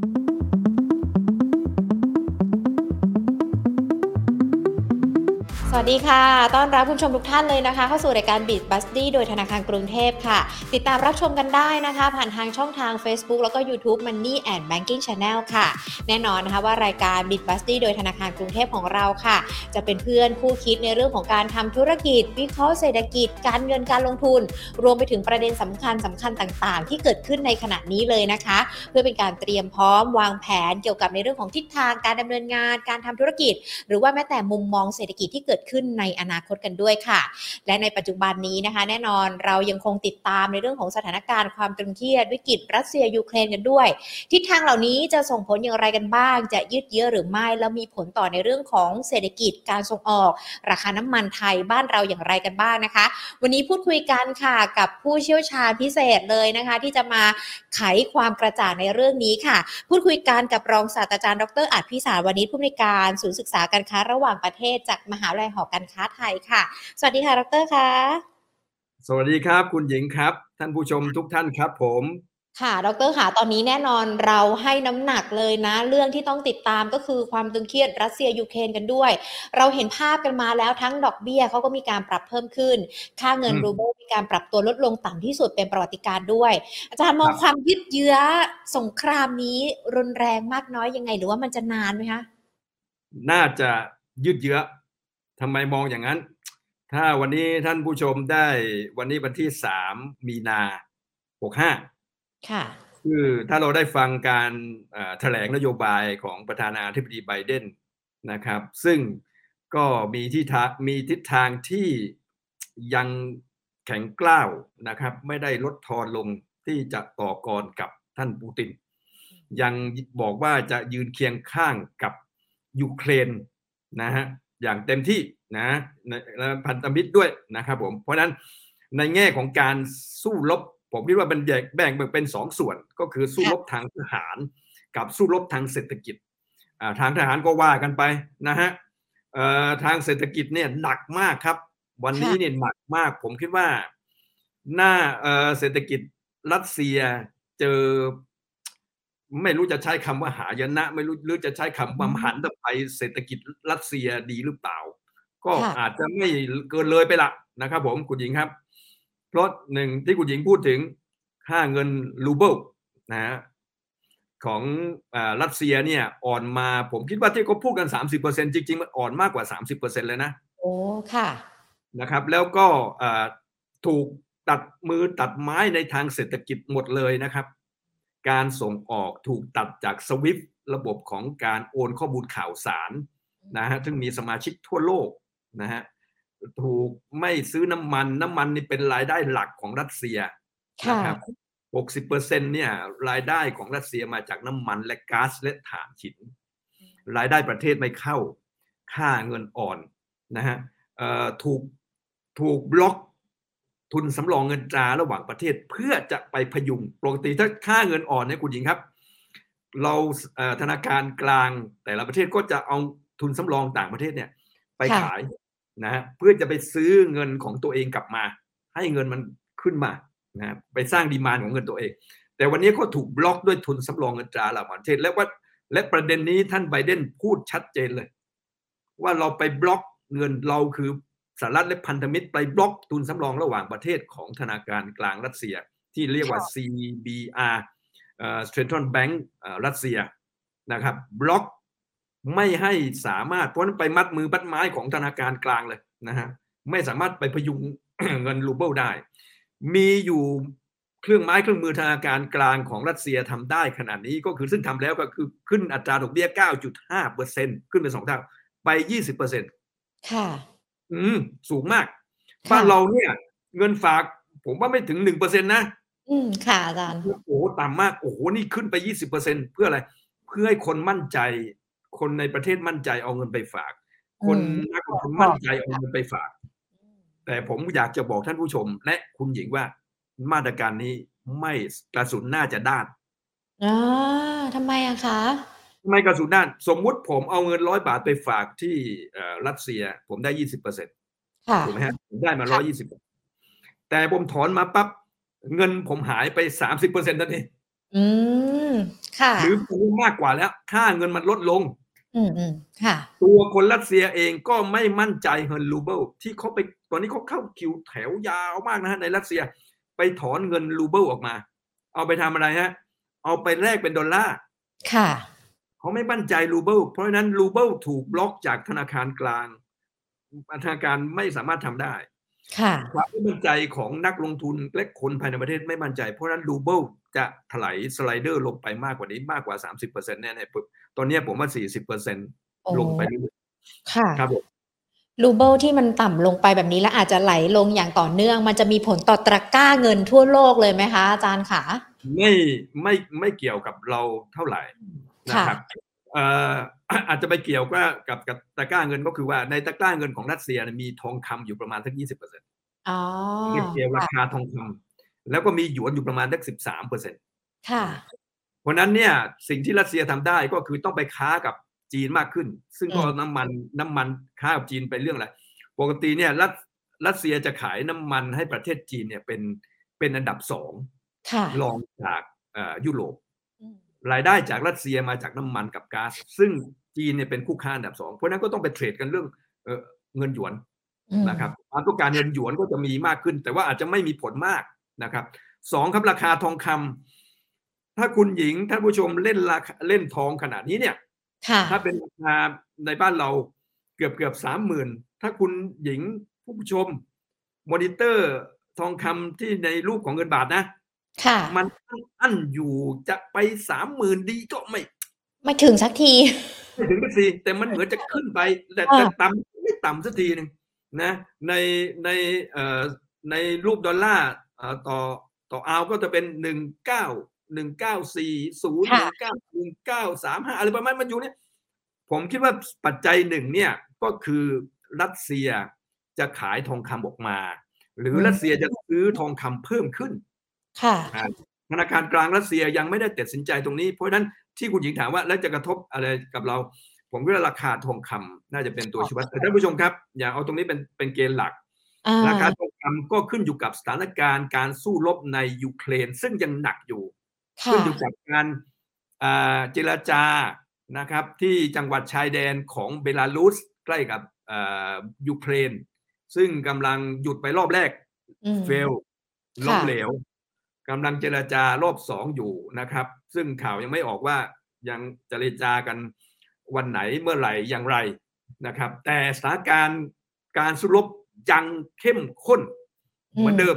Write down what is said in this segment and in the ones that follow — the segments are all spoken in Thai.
Thank you. สวัสดีค่ะ ต้อนรับคุณชมทุกท่านเลยนะคะ เข้าสู่รายการ Beat b u s d y โดยธนาคารกรุงเทพค่ะ ติดตามรับชมกันได้นะคะ ผ่านทางช่องทาง Facebook แล้วก็ YouTube Money and Banking Channel ค่ะ แน่นอนนะคะว่ารายการ Beat b u s d y โดยธนาคารกรุงเทพของเราค่ะ จะเป็นเพื่อนคู่คิดในเรื่องของการทำธุรกิจ วิเคราะห์เศรษฐกิจ การเงินการลงทุน รวมไปถึงประเด็นสำคัญสำคัญต่างๆ ที่เกิดขึ้นในขณะนี้เลยนะคะ เพื่อเป็นการเตรียมพร้อมวางแผนเกี่ยวกับในเรื่องของทิศทางการดำเนินงาน การทำธุรกิจ หรือว่าแม้แต่มุมมองเศรษฐกิจที่เกิดขึ้นในอนาคตกันด้วยค่ะ และในปัจจุบันนี้นะคะ แน่นอนเรายังคงติดตามในเรื่องของสถานการณ์ความตึงเครียดวิกฤตรัสเซียยูเครนกันด้วย ทิศทางเหล่านี้จะส่งผลอย่างไรกันบ้าง จะยืดเยื้อหรือไม่แล้วมีผลต่อในเรื่องของเศรษฐกิจการส่งออก ราคาน้ำมันไทยบ้านเราอย่างไรกันบ้างนะคะ วันนี้พูดคุยกันค่ะกับผู้เชี่ยวชาญพิเศษเลยนะคะ ที่จะมาไขความกระจ่างในเรื่องนี้ค่ะ พูดคุยกันกับรองศาสตราจารย์ดรอาจพิสารวณิชผู้อำนวยการศูนย์ศึกษาการค้าระหว่างประเทศจากมหาวิทยาลัยหอการค้าไทยค่ะ สวัสดีค่ะดรคะสวัสดีครับ คุณหญิงครับ ท่านผู้ชมทุกท่านครับผมค่ะ ดรค่ะ ตอนนี้แน่นอนเราให้น้ำหนักเลยนะ เรื่องที่ต้องติดตามก็คือความตึงเครียดรัสเซียยูเครนกันด้วย เราเห็นภาพกันมาแล้วทั้งดอกเบี้ยเขาก็มีการปรับเพิ่มขึ้น ค่าเงินอืมรูเบิลมีการปรับตัวลดลงต่ำที่สุดเป็นประวัติการณ์ด้วย อาจารย์มองครับความยืดเยื้อสงครามนี้รุนแรงมากน้อยยังไง หรือว่ามันจะนานไหมคะ น่าจะยืดเยื้อ ทำไมมองอย่างนั้น ถ้าวันนี้ท่านผู้ชมได้วันนี้วันที่สามมีนาหกห้าค่ะคือถ้าเราได้ฟังการเอ่อแถลงนโยบายของประธานาธิบดีไบเดนนะครับ ซึ่งก็มีที่ทามีทิศทางที่ยังแข็งกล้าวนะครับ ไม่ได้ลดทอนลงที่จะต่อกรกับท่านปูติน ยังบอกว่าจะยืนเคียงข้างกับยูเครนนะฮะ อย่างเต็มที่นะในและพันธมิตรด้วยนะครับผมเพราะฉะนั้นในแง่ของการสู้รบ ผมคิดว่าเป็นแยกแบ่งเป็นสองส่วน ก็คือสู้รบทางทหาร กับสู้รบทางเศรษฐกิจอ่าทางทหารก็ว่ากันไปนะฮะเอ่อทางเศรษฐกิจเนี่ยหนักมากครับ วันนี้ค่ะเนี่ยหนักมาก ผมคิดว่า หน้าเอ่อเศรษฐกิจรัสเซียเจอ ไม่รู้จะใช้คำว่าหายนะ ไม่รู้หรือจะใช้คำว่าหันไปเศรษฐกิจรัสเซียดีหรือเปล่า ก็ค่ะอาจจะไม่เกินเลยไปละนะครับ ผมคุณหญิงครับ เพราะหนึ่งที่คุณหญิงพูดถึงค่าเงินรูเบิลนะฮะของอารัสเซียเนี่ยอ่อนมาผมคิดว่าที่เขาพูดกัน 30%จริง ๆ มันอ่อนมากกว่า 30%เลยนะ โอ้ ค่ะนะครับ แล้วก็อ่าถูกตัดมือตัดไม้ในทางเศรษฐกิจหมดเลยนะครับ การส่งออกถูกตัดจากสวิฟระบบของการโอนข้อมูลข่าวสารนะฮะซึ่งมีสมาชิกทั่วโลกนะฮะถูกไม่ซื้อน้ำมันน้ำมันนี่เป็นรายได้หลักของรัสเซียค่ะนะครับ60%เนี่ยรายได้ของรัสเซียมาจากน้ำมันและก๊าซและถ่านหิน รายได้ประเทศไม่เข้า ค่าเงินอ่อนนะฮะเอ่อถูกถูกบล็อก ทุนสำรองเงินตราระหว่างประเทศเพื่อจะไปพยุงปกติถ้าค่าเงินอ่อนเนี่ยคุณหญิงครับ เราเอ่อธนาคารกลางแต่ละประเทศก็จะเอาทุนสำรองต่างประเทศเนี่ย ไปค่ะขายนะฮะเพื่อจะไปซื้อเงินของตัวเองกลับมา ให้เงินมันขึ้นมานะฮะไปสร้างดีมานของเงินตัวเอง แต่วันนี้ก็ถูกบล็อกด้วยทุนสำรองเงินตราระหว่างประเทศและว่าและประเด็นนี้ท่านไบเดนพูดชัดเจนเลย ว่าเราไปบล็อกเงินเราคือ สหรัฐและพันธมิตรไปบล็อกทุนสำรองระหว่างประเทศของธนาคารกลางรัสเซีย ที่เรียกว่า CBR เอ่อ Central Bank เอ่อรัสเซียนะครับบล็อกไม่ให้สามารถเพราะฉะนั้นไปมัดมือมัดไม้ของธนาคารกลางเลยนะฮะไม่สามารถไปพยุงเงินรูเบิลได้ มีอยู่เครื่องไม้เครื่องมือธนาคารกลางของรัสเซียทำได้ขนาดนี้ก็คือซึ่งทำแล้วก็คือขึ้นอัตราดอกเบี้ย 9.5เปอร์เซ็นขึ้นเป็นสองเท่าไป 20เปอร์เซ็นค่ะ อืม สูงมากค่ะบ้านเราเนี่ย เงินฝาก ผมว่าไม่ถึงหนึ่งเปอร์เซ็นนะ อืม ค่ะอาจารย์ โอ้โห ต่ำมาก โอ้โห นี่ขึ้นไปยี่สิบเปอร์เซ็นเพื่ออะไร เพื่อให้คนมั่นใจ คนในประเทศมั่นใจเอาเงินไปฝาก คนอืมนักลงทุนมั่นใจเอาเงินไปฝาก แต่ผมอยากจะบอกท่านผู้ชม และคุณหญิงว่า มาตรการนี้ไม่กระสุนน่าจะด้านอ่าทำไมอะคะ ทำไมกระสุนด้านสมมุติผมเอาเงินร้อยบาทไปฝากที่เอ่อรัสเซีย ผมได้ยี่สิบเปอร์เซ็นต์ค่ะถูกไหมฮะผมได้มาค่ะร้อยยี่สิบแต่ผมถอนมาปั๊บเงินผมหายไปสามสิบเปอร์เซ็นต์นั่นเองอืมค่ะหรือมากกว่าแล้ว ค่าเงินมันลดลง อืมอืมค่ะ ตัวคนรัสเซียเองก็ไม่มั่นใจเงินรูเบิลที่เขาไปตอนนี้เขาเข้าคิวแถวยาวมากนะฮะในรัสเซีย ไปถอนเงินรูเบิลออกมา เอาไปทำอะไรฮะ เอาไปแลกเป็นดอลลาร์ค่ะ เขาไม่มั่นใจรูเบิลเพราะฉะนั้นรูเบิลถูกบล็อกจากธนาคารกลางธนาคารไม่สามารถทำได้ ค่ะความไม่มั่นใจของนักลงทุนและคนภายในประเทศไม่มั่นใจ เพราะฉะนั้นรูเบิลจะ slide slider ลงไปมากกว่านี้มากกว่า 30%แน่ๆปุ๊บตอนนี้ผมว่า 40%โอ้ลงไปเรื่อยค่ะๆครับผมรูเบิลที่มันต่ำลงไปแบบนี้แล้วอาจจะไหลลงอย่างต่อเนื่อง มันจะมีผลต่อตะกร้าเงินทั่วโลกเลยไหมคะอาจารย์คะไม่ไม่ไม่เกี่ยวกับเราเท่าไหร่ นะครับเอ่ออาจจะไปเกี่ยวก็กับกับตะกร้าเงินก็คือว่าในตะกร้าเงินของรัสเซียเนี่ยมีทองคำอยู่ประมาณสักยี่สิบเปอร์เซ็นต์อ๋อเกี่ยวราคาทองคำแล้วก็มีหยวนอยู่ประมาณสักสิบสามเปอร์เซ็นต์ค่ะเพราะฉะนั้นเนี่ยสิ่งที่รัสเซียทำได้ก็คือต้องไปค้ากับจีนมากขึ้น ซึ่งก็อืมน้ำมันน้ำมันค้ากับจีนไปเรื่องอะไรปกติเนี่ยรัสรัสเซียจะขายน้ำมันให้ประเทศจีนเนี่ยเป็นเป็นอันดับสองค่ะรองจากเอ่อยุโรปอืม รายได้จากรัสเซียมาจากน้ำมันกับก๊าซซึ่งจีนเนี่ยเป็นคู่ค้าอันดับสองเพราะฉะนั้นก็ต้องไปเทรดกันเรื่องเอ่อเงินหยวนอืมนะครับความต้องการเงินหยวนก็จะมีมากขึ้น แต่ว่าอาจจะไม่มีผลมากนะครับสองครับราคาทองคำถ้าคุณหญิงท่านผู้ชมเล่นราคาเล่นทองขนาดนี้เนี่ยค่ะถ้าเป็นราคาในบ้านเราเกือบเกือบสามหมื่นถ้าคุณหญิงผู้ชม มอนิเตอร์ทองคำที่ในรูปของเงินบาทนะค่ะ มันอั้นอยู่จะไปสามหมื่นดีก็ไม่ ไม่ถึงสักที ไม่ถึงสักที แต่มันเหมือนจะขึ้นไป แต่อ่าแต่ต่ำไม่ต่ำสักทีหนึ่งนะ ในในเอ่อในรูปดอลลาร์เอ่อต่อต่ออาวก็จะเป็นหนึ่งเก้าหนึ่งเก้าสี่ศูนย์หนึ่งเก้าหนึ่งเก้าสามห้าอะไรประมาณมันอยู่เนี่ย ผมคิดว่าปัจจัยหนึ่งเนี่ยก็คือรัสเซียจะขายทองคำออกมา หรือรัสเซียจะซื้อทองคำเพิ่มขึ้น ค่ะธนาคารกลางรัสเซียยังไม่ได้ตัดสินใจตรงนี้ เพราะฉะนั้นที่คุณหญิงถามว่าแล้วจะกระทบอะไรกับเรา ผมคิดว่าราคาทองคำน่าจะเป็นตัวชี้วัดแต่ท่านผู้ชมครับ อย่าเอาตรงนี้เป็นเป็นเกณฑ์หลักอ่าราคาทองคำก็ขึ้นอยู่กับสถานการณ์การสู้รบในยูเครนซึ่งยังหนักอยู่ค่ะขึ้นอยู่กับการอ่าเจรจานะครับ ที่จังหวัดชายแดนของเบลารุสใกล้กับอ่ายูเครน ซึ่งกำลังหยุดไปรอบแรกอืมเฟลล้มเหลว กำลังเจรจารอบสองอยู่นะครับ ซึ่งข่าวยังไม่ออกว่ายังเจรจากันวันไหนเมื่อไหร่อย่างไรนะครับ แต่สถานการณ์การสู้รบยังเข้มข้นเหมือนเดิม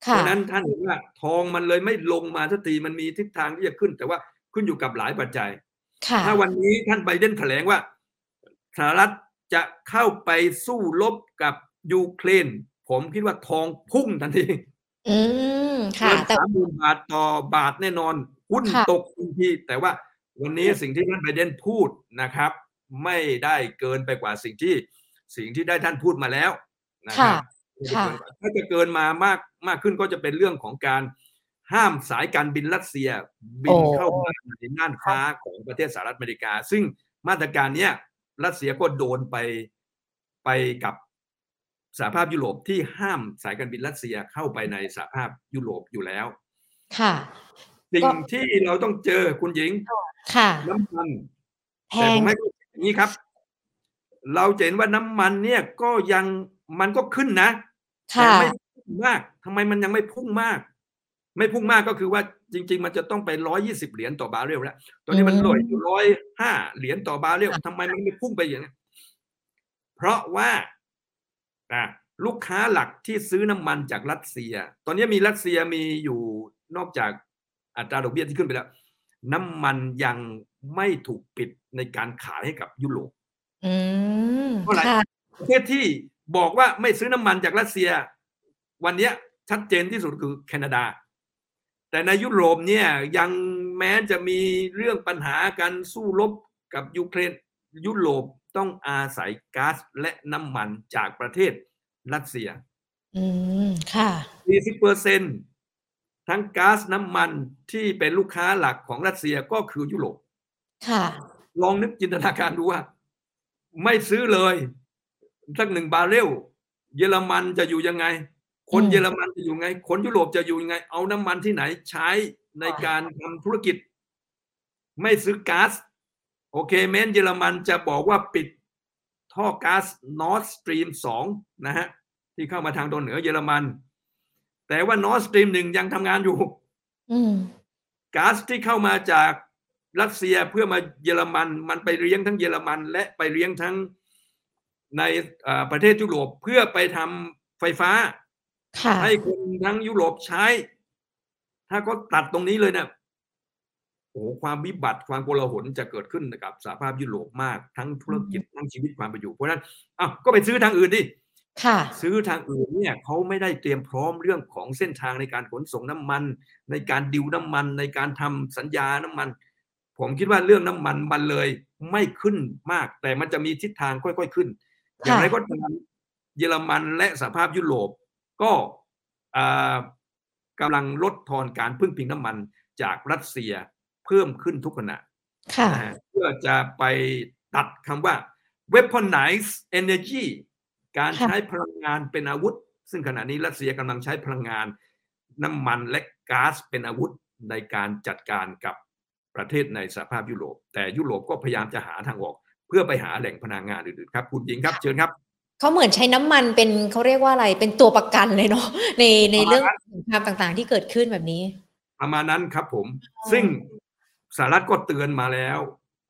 เพค่ะราะฉะนั้นท่านเห็นว่าทองมันเลยไม่ลงมาสักทีมันมีทิศทางที่จะขึ้น แต่ว่าขึ้นอยู่กับหลายปัจจัยค่ะถ้าวันนี้ท่านไบเดนแถลงว่าสหรัฐจะเข้าไปสู้รบกับยูเครน ผมคิดว่าทองพุ่งทันทีอืม ค่ะเกินแต่สามหมื่นบาทต่อบาทแน่นอนหุ้นค่ะตกทันทีแต่ว่าวันนี้สิ่งที่ท่านไบเดนพูดนะครับ ไม่ได้เกินไปกว่าสิ่งที่สิ่งที่ได้ท่านพูดมาแล้วนะคค่ะรับค่ะถ้าจะเกินมามากมากขึ้นก็จะเป็นเรื่องของการห้ามสายการบินรัสเซีย บินโอ้เข้ามาในน่านฟ้าของประเทศสหรัฐอเมริกา ซึ่งมาตรการเนี้ยรัสเซียก็โดนไปไปกับ สหภาพยุโรปที่ห้ามสายการบินรัสเซียเข้าไปในสหภาพยุโรปอยู่แล้ว ค่ะสิ่งก็ที่เราต้องเจอคุณหญิง ค่ะ น้ำมันแพแต่ผงมให้เข้าใจอย่างนี้ครับ เราจะเห็นว่าน้ำมันเนี่ยก็ยังมันก็ขึ้นนะแต่ค่ะไม่พุ่งมากทำไมมันยังไม่พุ่งมาก ไม่พุ่งมากก็คือว่าจริง ๆ มันจะต้องไปร้อยยี่สิบเหรียญต่อบาร์เรลแล้ว ตอนนี้มันอืมลอยอยู่ร้อยห้าเหรียญต่อบาร์เรลทำไมมันไม่พุ่งไปอย่างนั้นเพราะว่า อะลูกค้าหลักที่ซื้อน้ำมันจากรัสเซีย ตอนนี้มีรัสเซียมีอยู่นอกจากอัตราดอกเบี้ยที่ขึ้นไปแล้ว น้ำมันยังไม่ถูกปิดในการขายให้กับยุโรปอืมเพราะอะไรค่ะประเทศที่บอกว่าไม่ซื้อน้ำมันจากรัสเซีย วันเนี้ยชัดเจนที่สุดคือแคนาดา แต่ในยุโรปเนี่ยยังแม้จะมีเรื่องปัญหาการสู้รบกับยูเครนยุโรป ต้องอาศัยก๊าซและน้ำมันจากประเทศรัสเซีย อืม ค่ะ40%ทั้งก๊าซน้ำมันที่เป็นลูกค้าหลักของรัสเซียก็คือยุโรป ค่ะ ลองนึกจินตนาการดูว่า ไม่ซื้อเลยสักหนึ่งบาร์เรลเยอรมันจะอยู่ยังไง คนอืมเยอรมันจะอยู่ไง คนยุโรปจะอยู่ยังไง เอาน้ำมันที่ไหนใช้ในการทำธุรกิจ ไม่ซื้อก๊าซ โอเคแม้นเยอรมันจะบอกว่าปิดท่อก๊าซ Nord Stream 2นะฮะที่เข้ามาทางตอนเหนือเยอรมัน แต่ว่า Nord Stream 1ยังทำงานอยู่อืมก๊าซที่เข้ามาจากรัสเซียเพื่อมาเยอรมัน มันไปเลี้ยงทั้งเยอรมัน และไปเลี้ยงทั้งในเอ่อประเทศยุโรปเพื่อไปทำไฟฟ้าค่ะให้คนทั้งยุโรปใช้ ถ้าก็ตัดตรงนี้เลยเนี่ย โอ้โหความวิบัติความโกลาหลจะเกิดขึ้นกับสหภาพยุโรปมากทั้งธุรกิจทั้งชีวิตความเป็นอยู่เพราะฉะนั้นอ้าวก็ไปซื้อทางอื่นดิค่ะ ซื้อทางอื่นเนี่ยเขาไม่ได้เตรียมพร้อมเรื่องของเส้นทางในการขนส่งน้ำมัน ในการดิวน้ำมัน ในการทำสัญญาน้ำมัน ผมคิดว่าเรื่องน้ำมันมันเลยไม่ขึ้นมาก แต่มันจะมีทิศทางค่อยๆขึ้น อย่างไรก็ตามเยอรมันและสหภาพยุโรปก็อ่ากำลังลดทอนการพึ่งพิงน้ำมันจากรัสเซียเพิ่มขึ้นทุกขณะค่ะนะฮะเพื่อจะไปตัดคำว่า weaponize energy การค่ะใช้พลังงานเป็นอาวุธ ซึ่งขณะนี้รัสเซียกำลังใช้พลังงานน้ำมันและก๊าซเป็นอาวุธในการจัดการกับประเทศในสหภาพยุโรป แต่ยุโรปก็พยายามจะหาทางออก เพื่อไปหาแหล่งพลังงานอื่นๆครับ คุณหญิงครับเชิญครับเขาเหมือนใช้น้ำมันเป็นเขาเรียกว่าอะไรเป็นตัวประกันเลยเนาะในในประมาณเรื่องนั้นสงครามต่างๆ ที่เกิดขึ้นแบบนี้ ประมาณนั้นครับผมอ๋อซึ่ง สหรัฐก็เตือนมาแล้ว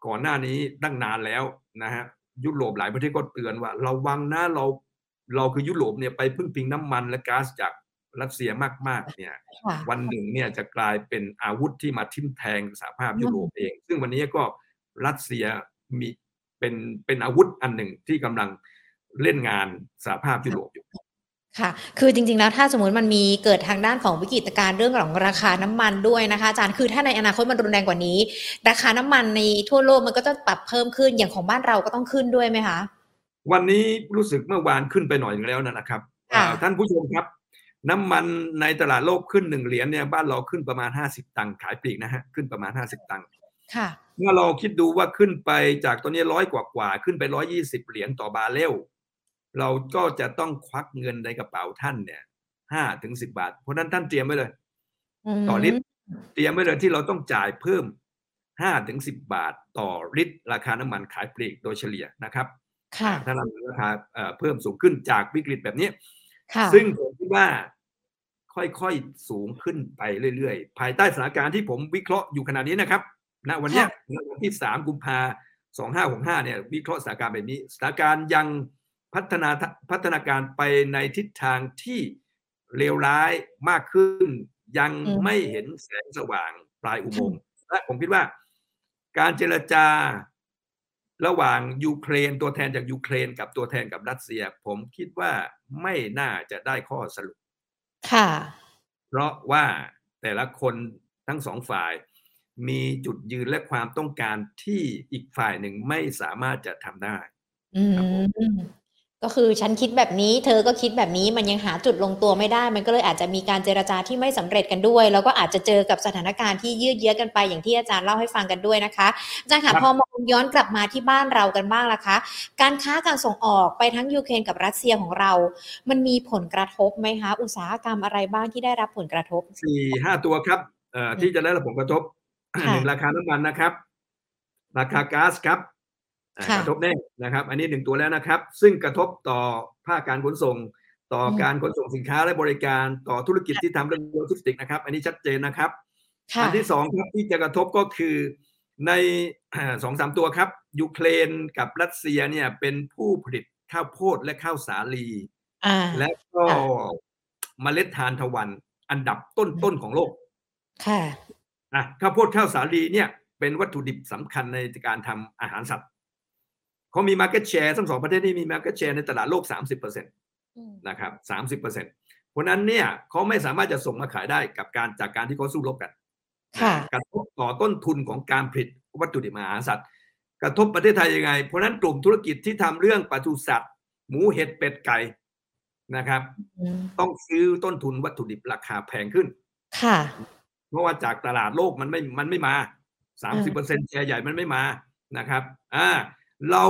ก่อนหน้านี้ตั้งนานแล้วนะฮะยุโรปหลายประเทศก็เตือนว่าระวังนะเราเราคือยุโรปเนี่ยไปพึ่งพิงน้ำมันและก๊าซจากรัสเซียมากๆเนี่ยค่ะวันหนึ่งเนี่ยจะกลายเป็นอาวุธที่มาทิ่มแทงสหภาพอืมยุโรปเอง ซึ่งวันนี้ก็รัสเซียมีเป็นเป็นอาวุธอันหนึ่งที่กำลังเล่นงานสหภาพยุโรปอยู่ ค่ะ คือจริง ๆ แล้วถ้าสมมติมันมีเกิดทางด้านของวิกฤตการณ์เรื่องของราคาน้ำมันด้วยนะคะอาจารย์คือถ้าในอนาคตมันรุนแรงกว่านี้ ราคาน้ำมันในทั่วโลกมันก็จะปรับเพิ่มขึ้นอย่างของบ้านเราก็ต้องขึ้นด้วยไหมคะ วันนี้รู้สึกเมื่อวานขึ้นไปหน่อยหนึงแล้วนะครับค่ะเอ่อท่านผู้ชมครับ น้ำมันในตลาดโลกขึ้นหนึ่งเหรียญเนี่ยบ้านเราขึ้นประมาณ50ตังค์ขายปลีกนะฮะขึ้นประมาณ50ตังค์ค่ะเมื่อเราคิดดูว่าขึ้นไปจากตอนนี้ร้อยกว่ากว่าๆขึ้นไปร้อยี่สิบเหรียญต่อบาร์เรล เราก็จะต้องควักเงินในกระเป๋าท่านเนี่ยห้าถึงสิบาท เพราะฉะนั้นท่านเตรียมไว้เลยมต่อลิตรเตรียมไว้เลยที่เราต้องจ่ายเพิ่มห้าถึงสิบาท ต่อลิตร ราคาน้ำมันขายปลีกโดยเฉลี่ยนะครับค่ะถ้าเรามีราคาเอ่อเพิ่มสูงขึ้นจากวิกฤตแบบนี้ค่ะซึ่งผมคิดว่าค่อยๆสูงขึ้นไปเรื่อยๆ ภายใต้สถานการณ์ที่ผมวิเคราะห์อยู่ขณะนี้นะครับณวันเนี้ยณวันที่สามกุมภาสองห้าหกห้าเนี่ย วิเคราะห์สถานการณ์แบบนี้สถานการณ์ยัง พัฒนาพัฒนาการไปในทิศทางที่เลวร้ายมากขึ้น ยังอืมไม่เห็นแสงสว่างปลายอุโมงค์และผมคิดว่า การเจรจาระหว่างยูเครนตัวแทนจากยูเครนกับตัวแทนกับรัสเซีย ผมคิดว่าไม่น่าจะได้ข้อสรุป ค่ะ เพราะว่าแต่ละคนทั้งสองฝ่าย มีจุดยืนและความต้องการที่อีกฝ่ายหนึ่งไม่สามารถจะทำได้ อืครับผมม ก็คือฉันคิดแบบนี้เธอก็คิดแบบนี้มันยังหาจุดลงตัวไม่ได้ มันก็เลยอาจจะมีการเจรจาที่ไม่สำเร็จกันด้วย แล้วก็อาจจะเจอกับสถานการณ์ที่ยืดเยื้อกันไปอย่างที่อาจารย์เล่าให้ฟังกันด้วยนะคะอาจารย์ครัค่ะบพอมองย้อนกลับมาที่บ้านเรากันบ้างล่ะคะ การค้าการส่งออกไปทั้งยูเครนกับรัสเซียของเรา มันมีผลกระทบไหมคะ อุตสาหกรรมอะไรบ้างที่ได้รับผลกกระทบสี่ห้าตัวครับเอ่อที่จะได้รับผลกระทบค่ะหนึ่งราคาน้ำมันนะครับ ราคาก๊าซครับอ่าค่ะ กระทบแน่นะครับ อันนี้หนึ่งตัวแล้วนะครับ ซึ่งกระทบต่อภาคการขนส่ง ต่ออมการขนส่งสินค้าและบริการต่อธุรกิจที่ทำเรื่องโลจิสติกส์นะครับ อันนี้ชัดเจนนะครับค่ะอันที่สองครับที่จะกระทบก็คือในสองสามตัวครับยูเครนกับรัสเซียเนี่ยเป็นผู้ผลิตข้าวโพดและข้าวสาลีอ่าและก็ค่ะเมล็ดทานตะวันอันดับต้นๆของโลกค่ะอะข้าวโพดข้าวสาลีเนี่ยเป็นวัตถุดิบสำคัญในการทำอาหารสัตว์ เขามี market share ทั้งสองประเทศนี้มี market share ในตลาดโลก 30%อืมนะครับ30%เพราะฉะนั้นเนี่ยเขาไม่สามารถจะส่งมาขายได้กับการจากการที่เขาสู้รบกันค่ะกระทบต่อต้นทุนของการผลิตวัตถุดิบอาหารสัตว์กระทบประเทศไทยยังไง เพราะฉะนั้นกลุ่มธุรกิจที่ทำเรื่องปศุสัตว์ หมูเห็ดเป็ดไก่นะครับอืมต้องซื้อต้นทุนวัตถุดิบราคาแพงขึ้น ค่ะ เพราะว่าจากตลาดโลกมันไม่มันไม่มาสามสิบเปอร์เซ็นต์แชร์ใหญ่มันไม่มานะครับ อ่า เรา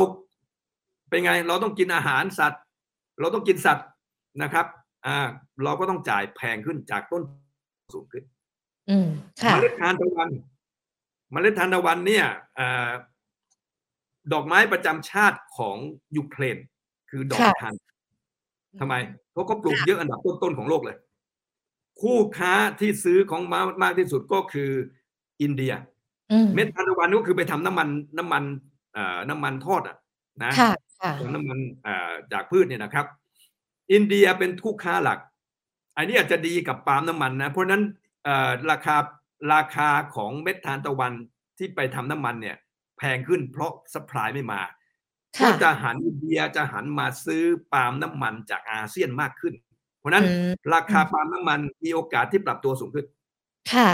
เป็นไงเราต้องกินอาหารสัตว์ เราต้องกินสัตว์นะครับอ่าเราก็ต้องจ่ายแพงขึ้นจากต้นสูงขึ้นออืมค่ะเมล็ดทานตะวันเมล็ดทานตะวันเนี่ยเอ่อดอกไม้ประจำชาติของยูเครนคือดอกค่ะทานทำไมเพราะเขาปลูกเยอะอันดับต้นๆของโลกเลย คู่ค้าที่ซื้อของมามากที่สุดก็คืออินเดียอืมเม็ดทานตะวันก็คือไปทำน้ำมันน้ำมันเอ่อ น้ำมันทอดอะนะค่ะค่ะน้ำมันเอ่อจากพืชเนี่ยนะครับ อินเดียเป็นคู่ค้าหลัก อันนี้อาจจะดีกับปาล์มน้ำมันนะ เพราะฉะนั้นเอ่อราคาราคาของเม็ดทานตะวันที่ไปทำน้ำมันเนี่ย แพงขึ้นเพราะสป라이ไม่มาก็ค่ะจะหันอินเดียจะหันมาซื้อปาล์มน้ำมันจากอาเซียนมากขึ้น เพราะฉะนั้นอืมราคาปาล์มน้ำมันมีโอกาสที่ปรับตัวสูงขึ้น ค่ะ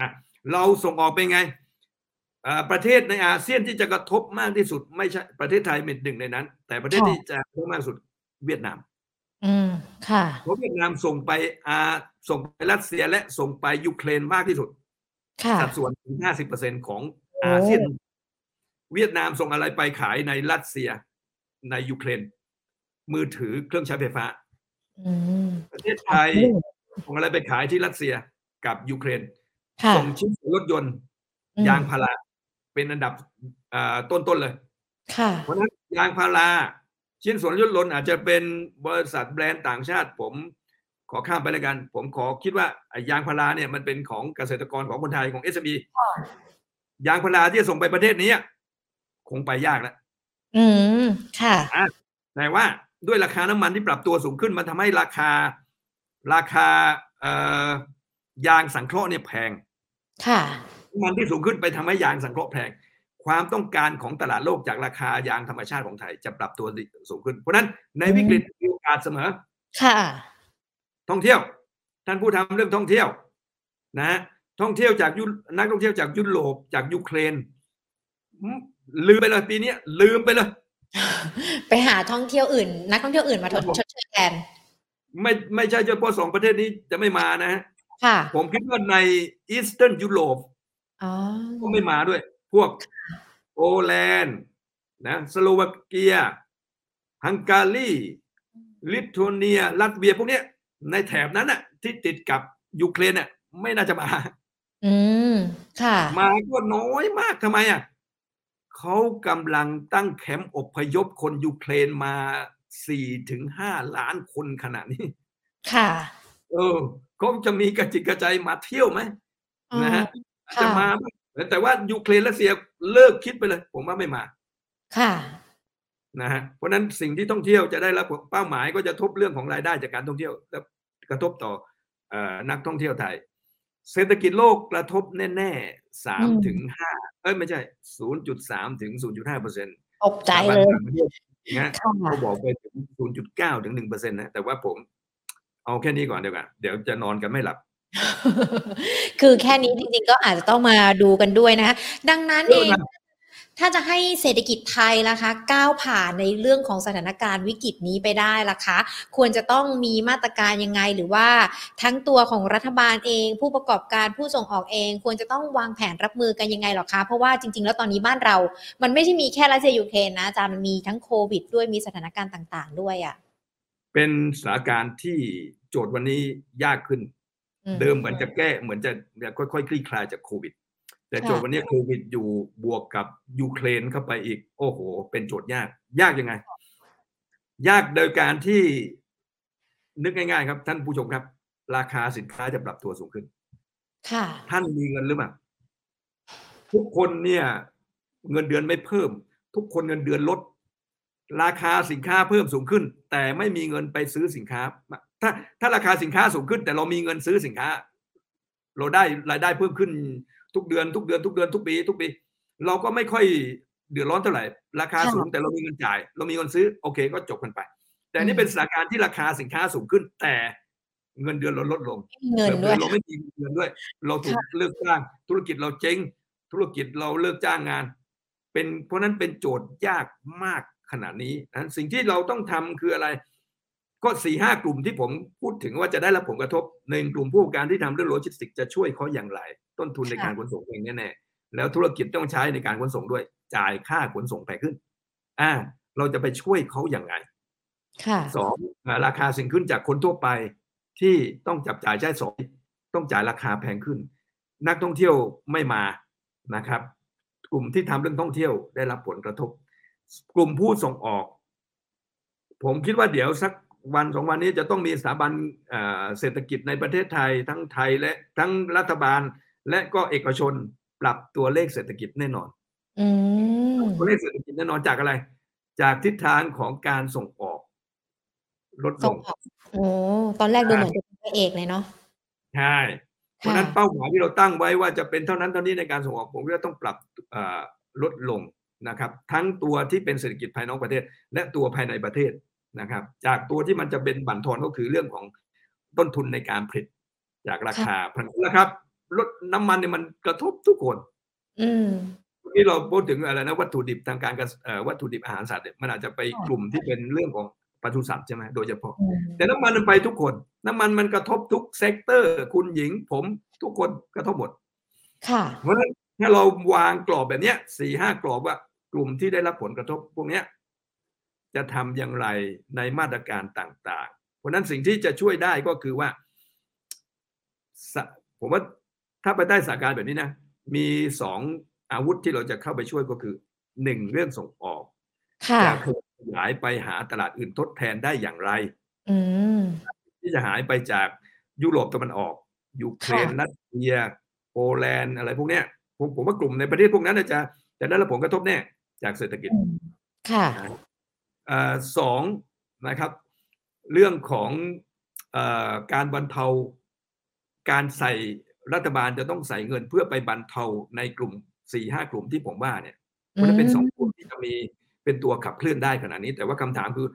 อะเราส่งออกไปไงเอ่อ ประเทศในอาเซียนที่จะกระทบมากที่สุด ไม่ใช่ประเทศไทยเป็นหนึ่งในนั้น แต่ประเทศค่ะที่จะกระทบมากที่สุดเวียดนาม อืมค่ะเพราะเวียดนามส่งไปอาส่งไปรัสเซียและส่งไปยูเครนมากที่สุดค่ะสัดส่วนถึงห้าสิบเปอร์เซ็นของโอ้อาเซียน เวียดนามส่งอะไรไปขายในรัสเซียในยูเครน มือถือเครื่องใช้ไฟฟ้าอืมประเทศไทยส่งอะไรไปขายที่รัสเซียกับยูเครนค่ะส่งชิ้นส่วนรถยนต์อืมยางพารา เป็นอันดับเอ่อต้นๆเลยค่ะเพราะฉะนั้นยางพาราชิ้นส่วนรถยนต์อาจจะเป็นบริษัทแบรนด์ต่างชาติ ผมขอข้ามไปเลยกัน ผมขอคิดว่าไอ้ยางพาราเนี่ยมันเป็นของเกษตรกรของคนไทยของ s อ b ยางพาราที่จะส่งไปประเทศนี้คงไปยากแล้วอืมค่ะแต่ว่าด้วยราคาน้ำมันที่ปรับตัวสูงขึ้นมันทำให้ราคาราคาเอ่อยางสังเคราะห์เนี่ยแพง ค่ะน้ำ มันที่สูงขึ้นไปทำให้ยางสังเคราะห์แพง ความต้องการของตลาดโลกจากราคายางธรรมชาติของไทยจะปรับตัวสูงขึ้น เพราะฉะนั้นในวิกฤตมีโอกาสเสมอ ค่ะ ท่องเที่ยว ท่านผู้ทำเรื่องท่องเที่ยวนะฮะท่องเที่ยวจากยุนักท่องเที่ยวจากยุโรปจากยูเครนอืมลืมไปเลยปีนี้ลืมไปเลย ไปหาท่องเที่ยวอื่น นักท่องเที่ยวอื่นมาทดครับผมชดเชยแทนไม่ไม่ใช่เฉพาะสองประเทศนี้จะไม่มานะฮะค่ะผมคิดว่าในอีสเทิร์นยุโรปอ๋อ ก็ไม่มาด้วย พวกโปแลนด์นะสโลวาเกีย ฮังการี ลิทัวเนีย ลัตเวียพวกเนี้ย ในแถบนั้นน่ะ ที่ติดกับยูเครนน่ะ ไม่น่าจะมา อืม ค่ะ มาก็น้อยมากทำไมอะเขากำลังตั้งแคมป์อพยพคนยูเครนมาสี่ถึงห้าล้านคนขนาดนี้ ค่ะ เออเขาจะมีกระจิกกระใจมาเที่ยวไหมอ๋อนะฮะค่ะ จะมาไหมแต่ว่ายูเครนรัสเซียเลิกคิดไปเลย ผมว่าไม่มา ค่ะนะฮะเพราะฉะนั้นสิ่งที่ท่องเที่ยวจะได้รับเป้าหมายก็จะทบเรื่องของรายได้จากการท่องเที่ยวและกระทบต่อเออนักท่องเที่ยวไทย เศรษฐกิจโลกกระทบแน่ๆสามอืมถึงห้าเอ้ยไม่ใช่ศูนย์จุดสามถึงศูนย์จุดห้าเปอร์เซ็นต์ตกใจเลยนะค่ะเขาบอกไปถึงศูนย์จุดเก้าถึงหนึ่งเปอร์เซ็นต์นะแต่ว่าผมเอาแค่นี้ก่อนเดี๋ยวกันเดี๋ยวจะนอนกันไม่หลับ คือแค่นี้จริงๆก็อาจจะต้องมาดูกันด้วยนะคะดังนั้นเองเยอะนะถ้าจะให้เศรษฐกิจไทยนะคะ ก้าวผ่านในเรื่องของสถานการณ์วิกฤตนี้ไปได้ล่ะคะ ควรจะต้องมีมาตรการยังไงหรือว่าทั้งตัวของรัฐบาลเอง ผู้ประกอบการผู้ส่งออกเอง ควรจะต้องวางแผนรับมือกันยังไงหรอคะ เพราะว่าจริง ๆ แล้วตอนนี้บ้านเรา มันไม่ใช่มีแค่รัสเซียยูเครนนะอาจารย์มันมีทั้งโควิด ด้วยมีสถานการณ์ต่าง ๆ ด้วยอะเป็นสถานการณ์ที่โจทย์วันนี้ยากขึ้นอืม เดิมเหมือนจะแก้เหมือนจะค่อยๆคลี่คลายจากโควิด แต่ค่ะโจทย์วันนี้โควิดอยู่บวกกับยูเครนเข้าไปอีก โอ้โห เป็นโจทย์ยาก ยากยังไง ยากโดยการที่นึกง่ายๆ ครับ ท่านผู้ชมครับ ราคาสินค้าจะปรับตัวสูงขึ้นค่ะท่านมีเงินหรือเปล่าทุกคนเนี่ย เงินเดือนไม่เพิ่ม ทุกคนเงินเดือนลด ราคาสินค้าเพิ่มสูงขึ้น แต่ไม่มีเงินไปซื้อสินค้า ถ้าถ้าราคาสินค้าสูงขึ้น แต่เรามีเงินซื้อสินค้า เราได้รายได้เพิ่มขึ้นทุกเดือนทุกเดือนทุกเดือนทุกปีทุกปี เราก็ไม่ค่อยเดือดร้อนเท่าไหร่ ราคาค่ะสูงแต่เรามีเงินจ่าย เรามีเงินซื้อโอเค ก็จบกันไป แต่อันอืนี่มเป็นสถานการณ์ที่ราคาสินค้าสูงขึ้น แต่เงินเดือนเราลดลงไม่มีเงินด้วยเราไม่มีเงินด้วย เราถูกเลิกจ้าง ธุรกิจเราเจ๊ง ธุรกิจเราเลิกจ้างงาน เป็นเพราะนั้นเป็นโจทย์ยากมาก ขนาดนี้นะสิ่งที่เราต้องทำคืออะไร ก็สี่ห้ากลุ่มที่ผมพูดถึงว่าจะได้รับผลกระทบหนึ่งกลุ่มผู้ประกอบการที่ทำเรื่องโลจิสติกส์จะช่วยเขาอย่างไร ต้นทุนในค่ะการขนส่งเองแน่ๆแล้วธุรกิจต้องใช้ในการขนส่งด้วย จ่ายค่าขนส่งแพงขึ้นอ่าเราจะไปช่วยเขาอย่างไรค่ะสองอ่าราคาสิ่งขึ้นจากคนทั่วไปที่ต้องจับจ่ายใช้สอยต้องจ่ายราคาแพงขึ้น นักท่องเที่ยวไม่มานะครับ กลุ่มที่ทำเรื่องท่องเที่ยวได้รับผลกระทบ กลุ่มผู้ส่งออก ผมคิดว่าเดี๋ยวสักวันสองวันนี้จะต้องมีสถาบันเศรษฐกิจในประเทศไทยทั้งไทยและทั้งรัฐบาล และก็เอกชนปรับตัวเลขเศรษฐกิจแน่นอนอืมตัวเลขเศรษฐกิจแน่นอนจากอะไร จากทิศทางของการส่งออก ลดลส่งงออกโอ้ตอนแรกดูเหมือนจะเป็นพระเอกเลยเนาะใช่เพราะฉะนั้นเป้าหมายที่เราตั้งไว้ว่าจะเป็นเท่านั้นเท่านี้ในการส่งออกผมก็ต้องปรับลดลง นะครับทั้งตัวที่เป็นเศรษฐกิจภายนอกประเทศ และตัวภายในประเทศนะครับ จากตัวที่มันจะเป็นบั่นทอนก็คือเรื่องของต้นทุนในการผลิตจากราคาผลิตนะครับลดน้ำมันเนี่ยมันกระทบทุกคน อืมที่เราพูดถึงอะไรนะวัตถุดิบทางการวัตถุดิบอาหารสัตว์เนี่ยมันอาจจะไปกลุ่มที่เป็นเรื่องของปศุสัตว์ใช่ไหมโดยเฉพาะ แต่น้ำมันมันไปทุกคน น้ำมันมันกระทบทุก sector คุณหญิงผมทุกคนกระทบหมด ค่ะ เพราะฉะนั้นถ้าเราวางกรอบแบบเนี้ยสี่ห้ากรอบว่า กลุ่มที่ได้รับผลกระทบพวกเนี้ยจะทำอย่างไรในมาตรการต่างๆ เพราะนั้นสิ่งที่จะช่วยได้ก็คือว่า ผมว่าถ้าไปได้สถานการณ์แบบนี้นะ มีสองอาวุธที่เราจะเข้าไปช่วยก็คือหนึ่งเรื่องส่งออกค่ะจะขยายไปหาตลาดอื่นทดแทนได้อย่างไรอืมที่จะหายไปจากยุโรปตะวันออกยูเครนรัสเซียโปแลนด์อะไรพวกเนี้ยผมผมว่ากลุ่มในประเทศพวกนั้นจะจะได้รับผลกระทบแน่ จากเศรษฐกิจค่ะสองนะครับ เรื่องของอการบรรเทาการใส่รัฐบาลจะต้องใส่เงินเพื่อไปบรรเทาในกลุ่มสี่ห้ากลุ่มที่ผมว่าเนี่ยมันเป็นสองกลุ่มที่จะมีเป็นตัวขับเคลื่อนได้ขนาดนี้ แต่ว่าคำถามคือ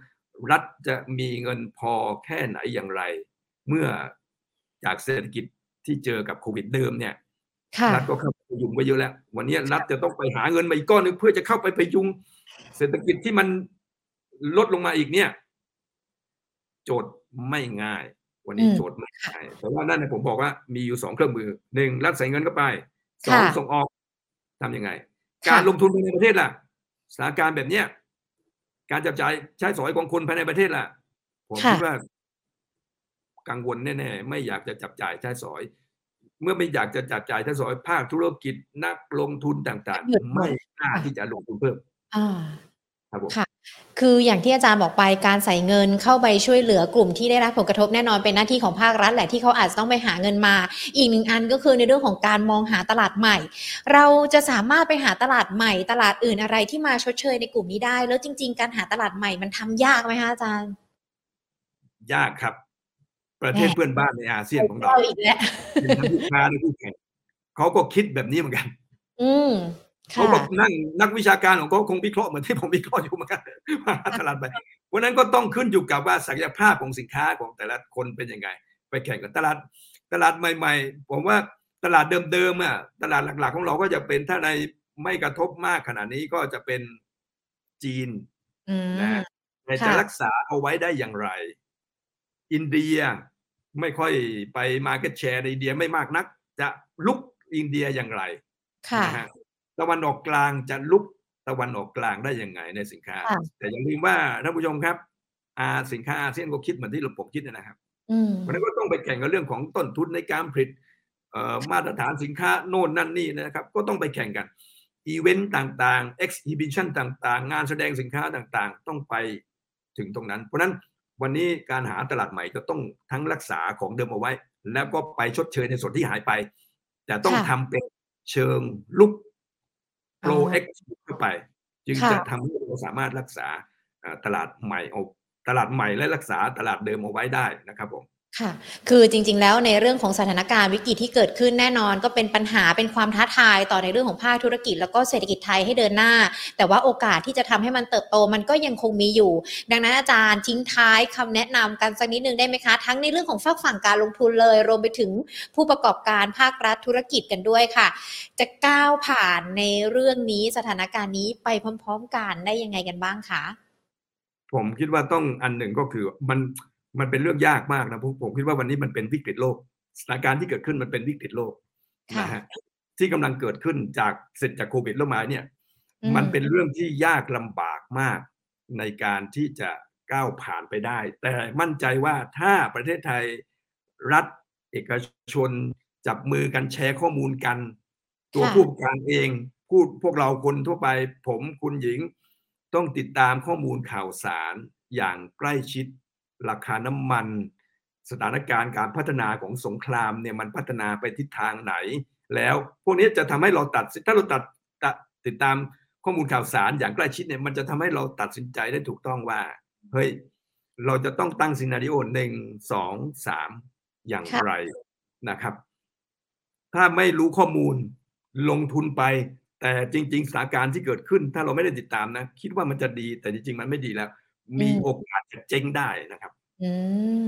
รัฐจะมีเงินพอแค่ไหนอย่างไร เมื่อจากเศรษฐกิจที่เจอกับโควิดเดิมเนี่ยรัฐก็เข้าไปพ ยุงไว้เยอะแล้ว วันนี้รัฐจะต้องไปหาเงินมาอีกก้อนนึงเพื่อจะเข้าไปพยุง เศรษฐกิจที่มันลดลงมาอีกเนี่ย โจทย์ไม่ง่าย วันนี้โจทย์ไม่ง่ายแต่ว่านั่นผมบอกว่ามีอยู่สองเครื่องมือหนึ่งรัฐใส่เงินเข้าไปสองส่งออกทํำยังไง การลงทุนภายในประเทศล่ะสถานการณ์แบบเนี้ยการจับจ่ายใช้สอยของคนภายในประเทศล่ะผมคิดว่า กังวลแน่ๆไม่อยากจะจับจ่ายใช้สอย เมื่อไม่อยากจะจับจ่ายใช้สอยภาคธุรกิจนักลงทุนต่างๆ ไม่กล้าที่จะลงทุนเพิ่มอ่าครับผมค่ะคืออย่างที่อาจารย์บอกไปการใส่เงินเข้าไปช่วยเหลือกลุ่มที่ได้รับผลกระทบแน่นอนเป็นหน้าที่ของภาครัฐแหละที่เขาอาจจะต้องไปหาเงินมา อีกหนึ่งอันก็คือในเรื่องของการมองหาตลาดใหม่ เราจะสามารถไปหาตลาดใหม่ ตลาดอื่นอะไรที่มาชดเชยในกลุ่มนี้ได้ แล้วจริง ๆ การหาตลาดใหม่มันทำยากไหมคะอาจารย์ ยากครับ ประเทศเพื่อนบ้านในอาเซียนของเราอีกแล้วเป็นทั้งลูกค้าและคู่แข่งเขาก็คิดแบบนี้เหมือนกัน อืมเขาบอกนั่งนักวิชาการของเขาคงวิเคราะห์เหมือนที่ผมวิเคราะห์อยู่เหมือนกันตลาดไปเพราะนั้นก็ต้องขึ้นอยู่กับว่าศักยภาพของสินค้าของแต่ละคนเป็นยังไง ไปแข่งกับตลาดตลาดใหม่ ๆ ผมว่าตลาดเดิมๆอะตลาดหลัก ๆ ของเราก็จะเป็นถ้าในไม่กระทบมากขนาดนี้ก็จะเป็นจีนนะแต่จะรักษาเอาไว้ได้อย่างไร อินเดียไม่ค่อยไป market share ในอินเดียไม่มากนัก จะรุกอินเดียอย่างไรค่ะนะฮะตะวันออกกลางจะรุกตะวันออกกลางได้ยังไงในสินค้า แต่อย่าลืมว่าท่านผู้ชมครับอาสินค้าอาเซียนก็คิดเหมือนที่ผมคิดนะครับอืมเพราะนั้นก็ต้องไปแข่งกับเรื่องของต้นทุนในการผลิตมาตรฐานสินค้าโน่นนั่นนี่นะครับ ก็ต้องไปแข่งกันอีเวนต์ต่างๆ exhibition ต่างๆ งานแสดงสินค้าต่างๆ ต้องไปถึงตรงนั้น เพราะนั้น วันนี้การหาตลาดใหม่ก็ต้องทั้งรักษาของเดิมเอาไว้ แล้วก็ไปชดเชยในส่วนที่หายไป แต่ต้องทำเป็นเชิงลุกโปรเอ็กซ์เข้าไป จึงจะทำให้เราสามารถรักษาตลาดใหม่เอาตลาดใหม่และรักษาตลาดเดิมเอาไว้ได้นะครับผม ค่ะ คือจริง ๆ แล้วในเรื่องของสถานการณ์วิกฤตที่เกิดขึ้นแน่นอน ก็เป็นปัญหาเป็นความท้าทายต่อในเรื่องของภาคธุรกิจ แล้วก็เศรษฐกิจไทยให้เดินหน้า แต่ว่าโอกาสที่จะทำให้มันเติบโตมันก็ยังคงมีอยู่ ดังนั้นอาจารย์ทิ้งท้ายคำแนะนำกันสักนิดนึงได้ไหมคะ ทั้งในเรื่องของฝากฝั่งการลงทุนเลย รวมไปถึงผู้ประกอบการภาครัฐธุรกิจกันด้วยค่ะ จะก้าวผ่านในเรื่องนี้สถานการณ์นี้ไปพร้อม ๆ กันได้ยังไงกันบ้างคะผมคิดว่าต้องอันหนึ่งก็คือมัน มันเป็นเรื่องยากมากนะผมผมคิดว่าวันนี้มันเป็นวิกฤตโลกสถานการณ์ที่เกิดขึ้นมันเป็นวิกฤตโลกนะฮะที่กำลังเกิดขึ้นจากเสร็จจากโควิดแล้วมาเนี่ย มันเป็นเรื่องที่ยากลำบากมากในการที่จะก้าวผ่านไปได้ แต่มั่นใจว่าถ้าประเทศไทยรัฐเอกชนจับมือกันแชร์ข้อมูลกัน ตัวค่ะผู้ประกอบการเองพูดพวกเราคนทั่วไป ผมคุณหญิง ต้องติดตามข้อมูลข่าวสารอย่างใกล้ชิด ราคาน้ำมัน สถานการณ์การพัฒนาของสงครามเนี่ยมันพัฒนาไปทิศทางไหน แล้วพวกนี้จะทำให้เราตัดสินถ้าเราตัดตัดติดตามข้อมูลข่าวสารอย่างใกล้ชิดเนี่ยมันจะทำให้เราตัดสินใจได้ถูกต้องว่าเฮ้ยเราจะต้องตั้งซีนารีโอหนึ่งสองสามอย่างค่ะไรนะครับ ถ้าไม่รู้ข้อมูลลงทุนไป แต่จริง ๆสถานการณ์ที่เกิดขึ้น ถ้าเราไม่ได้ติดตามนะ คิดว่ามันจะดีแต่จริง ๆ มันไม่ดีแล้ว มีอืมโอกาสจะเจ๊งได้นะครับ อืม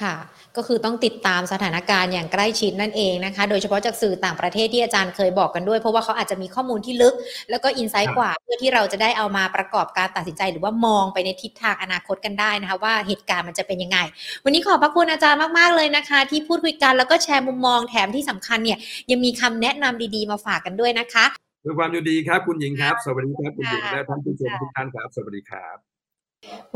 ค่ะ ก็คือต้องติดตามสถานการณ์อย่างใกล้ชิดนั่นเองนะคะ โดยเฉพาะจากสื่อต่างประเทศที่อาจารย์เคยบอกกันด้วย เพราะว่าเขาอาจจะมีข้อมูลที่ลึก แล้วก็อินไซครัต์บกว่าเพื่อที่เราจะได้เอามาประกอบการตัดสินใจ หรือว่ามองไปในทิศทางอนาคตกันได้นะคะ ว่าเหตุการณ์มันจะเป็นยังไง วันนี้ขอบพระคุณอาจารย์มากๆเลยนะคะ ที่พูดคุยกันแล้วก็แชร์มุมมองแถมที่สำคัญเนี่ยยังมีคำแนะนำดีๆมาฝากกันด้วยนะคะด้วยความยินดีครับ คุณหญิงครับ สวัสดีครับคุณหญิงค่ะและท่านผู้ชมทุกท่านครับ สวัสดีครับ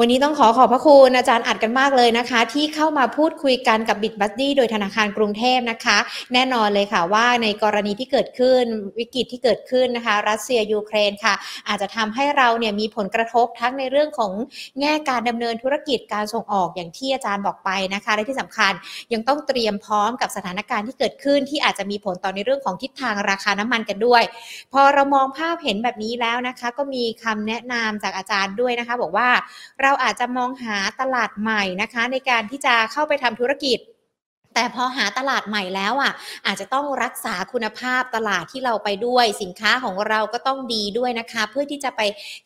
วันนี้ต้องขอขอบพระคุณอาจารย์อัทธ์กันมากเลยนะคะ ที่เข้ามาพูดคุยกันกับบิดบั d ดี้โดยธนาคารกรุงเทพนะคะ แน่นอนเลยค่ะว่าในกรณีที่เกิดขึ้นวิกฤตที่เกิดขึ้นนะคะ รัสเซียยูเครนค่ะ อาจจะทำให้เราเนี่ยมีผลกระทบทั้งในเรื่องของแง่การดำเนินธุรกิจการส่งออกอย่างที่อาจารย์บอกไปนะคะและที่สำคัญยังต้องเตรียมพร้อมกับสถานการณ์ที่เกิดขึ้น ที่อาจจะมีผลต่อในเรื่องของทิศทางราคาน้ำมันกันด้วย พอเรามองภาพเห็นแบบนี้แล้วนะคะ ก็มีคำแนะนำจากอาจารย์ด้วยนะคะ บอกว่าเราอาจจะมองหาตลาดใหม่นะคะ ในการที่จะเข้าไปทำธุรกิจ แต่พอหาตลาดใหม่แล้วอะอาจจะต้องรักษาคุณภาพตลาดที่เราไปด้วยสินค้าของเราก็ต้องดีด้วยนะคะ เพื่อที่จะไป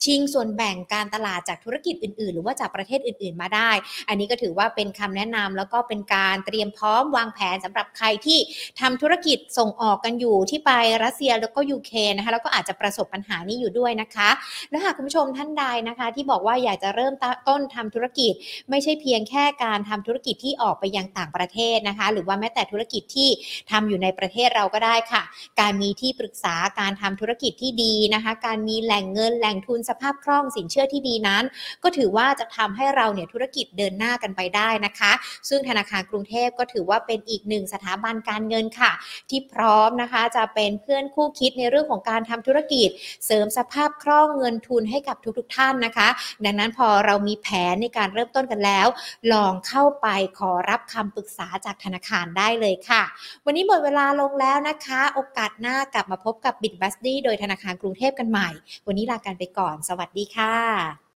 ชิงส่วนแบ่งการตลาดจากธุรกิจอื่น ๆ หรือว่าจากประเทศอื่น ๆ มาได้ อันนี้ก็ถือว่าเป็นคำแนะนำแล้วก็เป็นการเตรียมพร้อมวางแผนสำหรับใครที่ทำธุรกิจส่งออกกันอยู่ที่ไปรัสเซียแล้วก็ยูเครนนะคะแล้วก็อาจจะประสบปัญหานี้อยู่ด้วยนะคะ และหากคุณผู้ชมท่านใดนะคะ ที่บอกว่าอยากจะเริ่มต้นทำธุรกิจ ไม่ใช่เพียงแค่การทำธุรกิจที่ออกไปยังต่างประเทศนะคะหรือว่าแม้แต่ธุรกิจที่ทำอยู่ในประเทศเราก็ได้ค่ะ การมีที่ปรึกษาการทำธุรกิจที่ดีนะคะ การมีแหล่งเงินแหล่งทุนสภาพคล่องสินเชื่อที่ดีนั้น ก็ถือว่าจะทำให้เราเนี่ยธุรกิจเดินหน้ากันไปได้นะคะ ซึ่งธนาคารกรุงเทพก็ถือว่าเป็นอีกหนึ่งสถาบันการเงินค่ะ ที่พร้อมนะคะจะเป็นเพื่อนคู่คิดในเรื่องของการทำธุรกิจ เสริมสภาพคล่องเงินทุนให้กับทุกๆท่านนะคะ ดังนั้นพอเรามีแผนในการเริ่มต้นกันแล้ว ลองเข้าไปขอรับคำปรึกษาจากธนาคารได้เลยค่ะ วันนี้หมดเวลาลงแล้วนะคะ โอกาสหน้ากลับมาพบกับบิดบัสดี้โดยธนาคารกรุงเทพกันใหม่ วันนี้ลากันไปก่อน สวัสดีค่ะ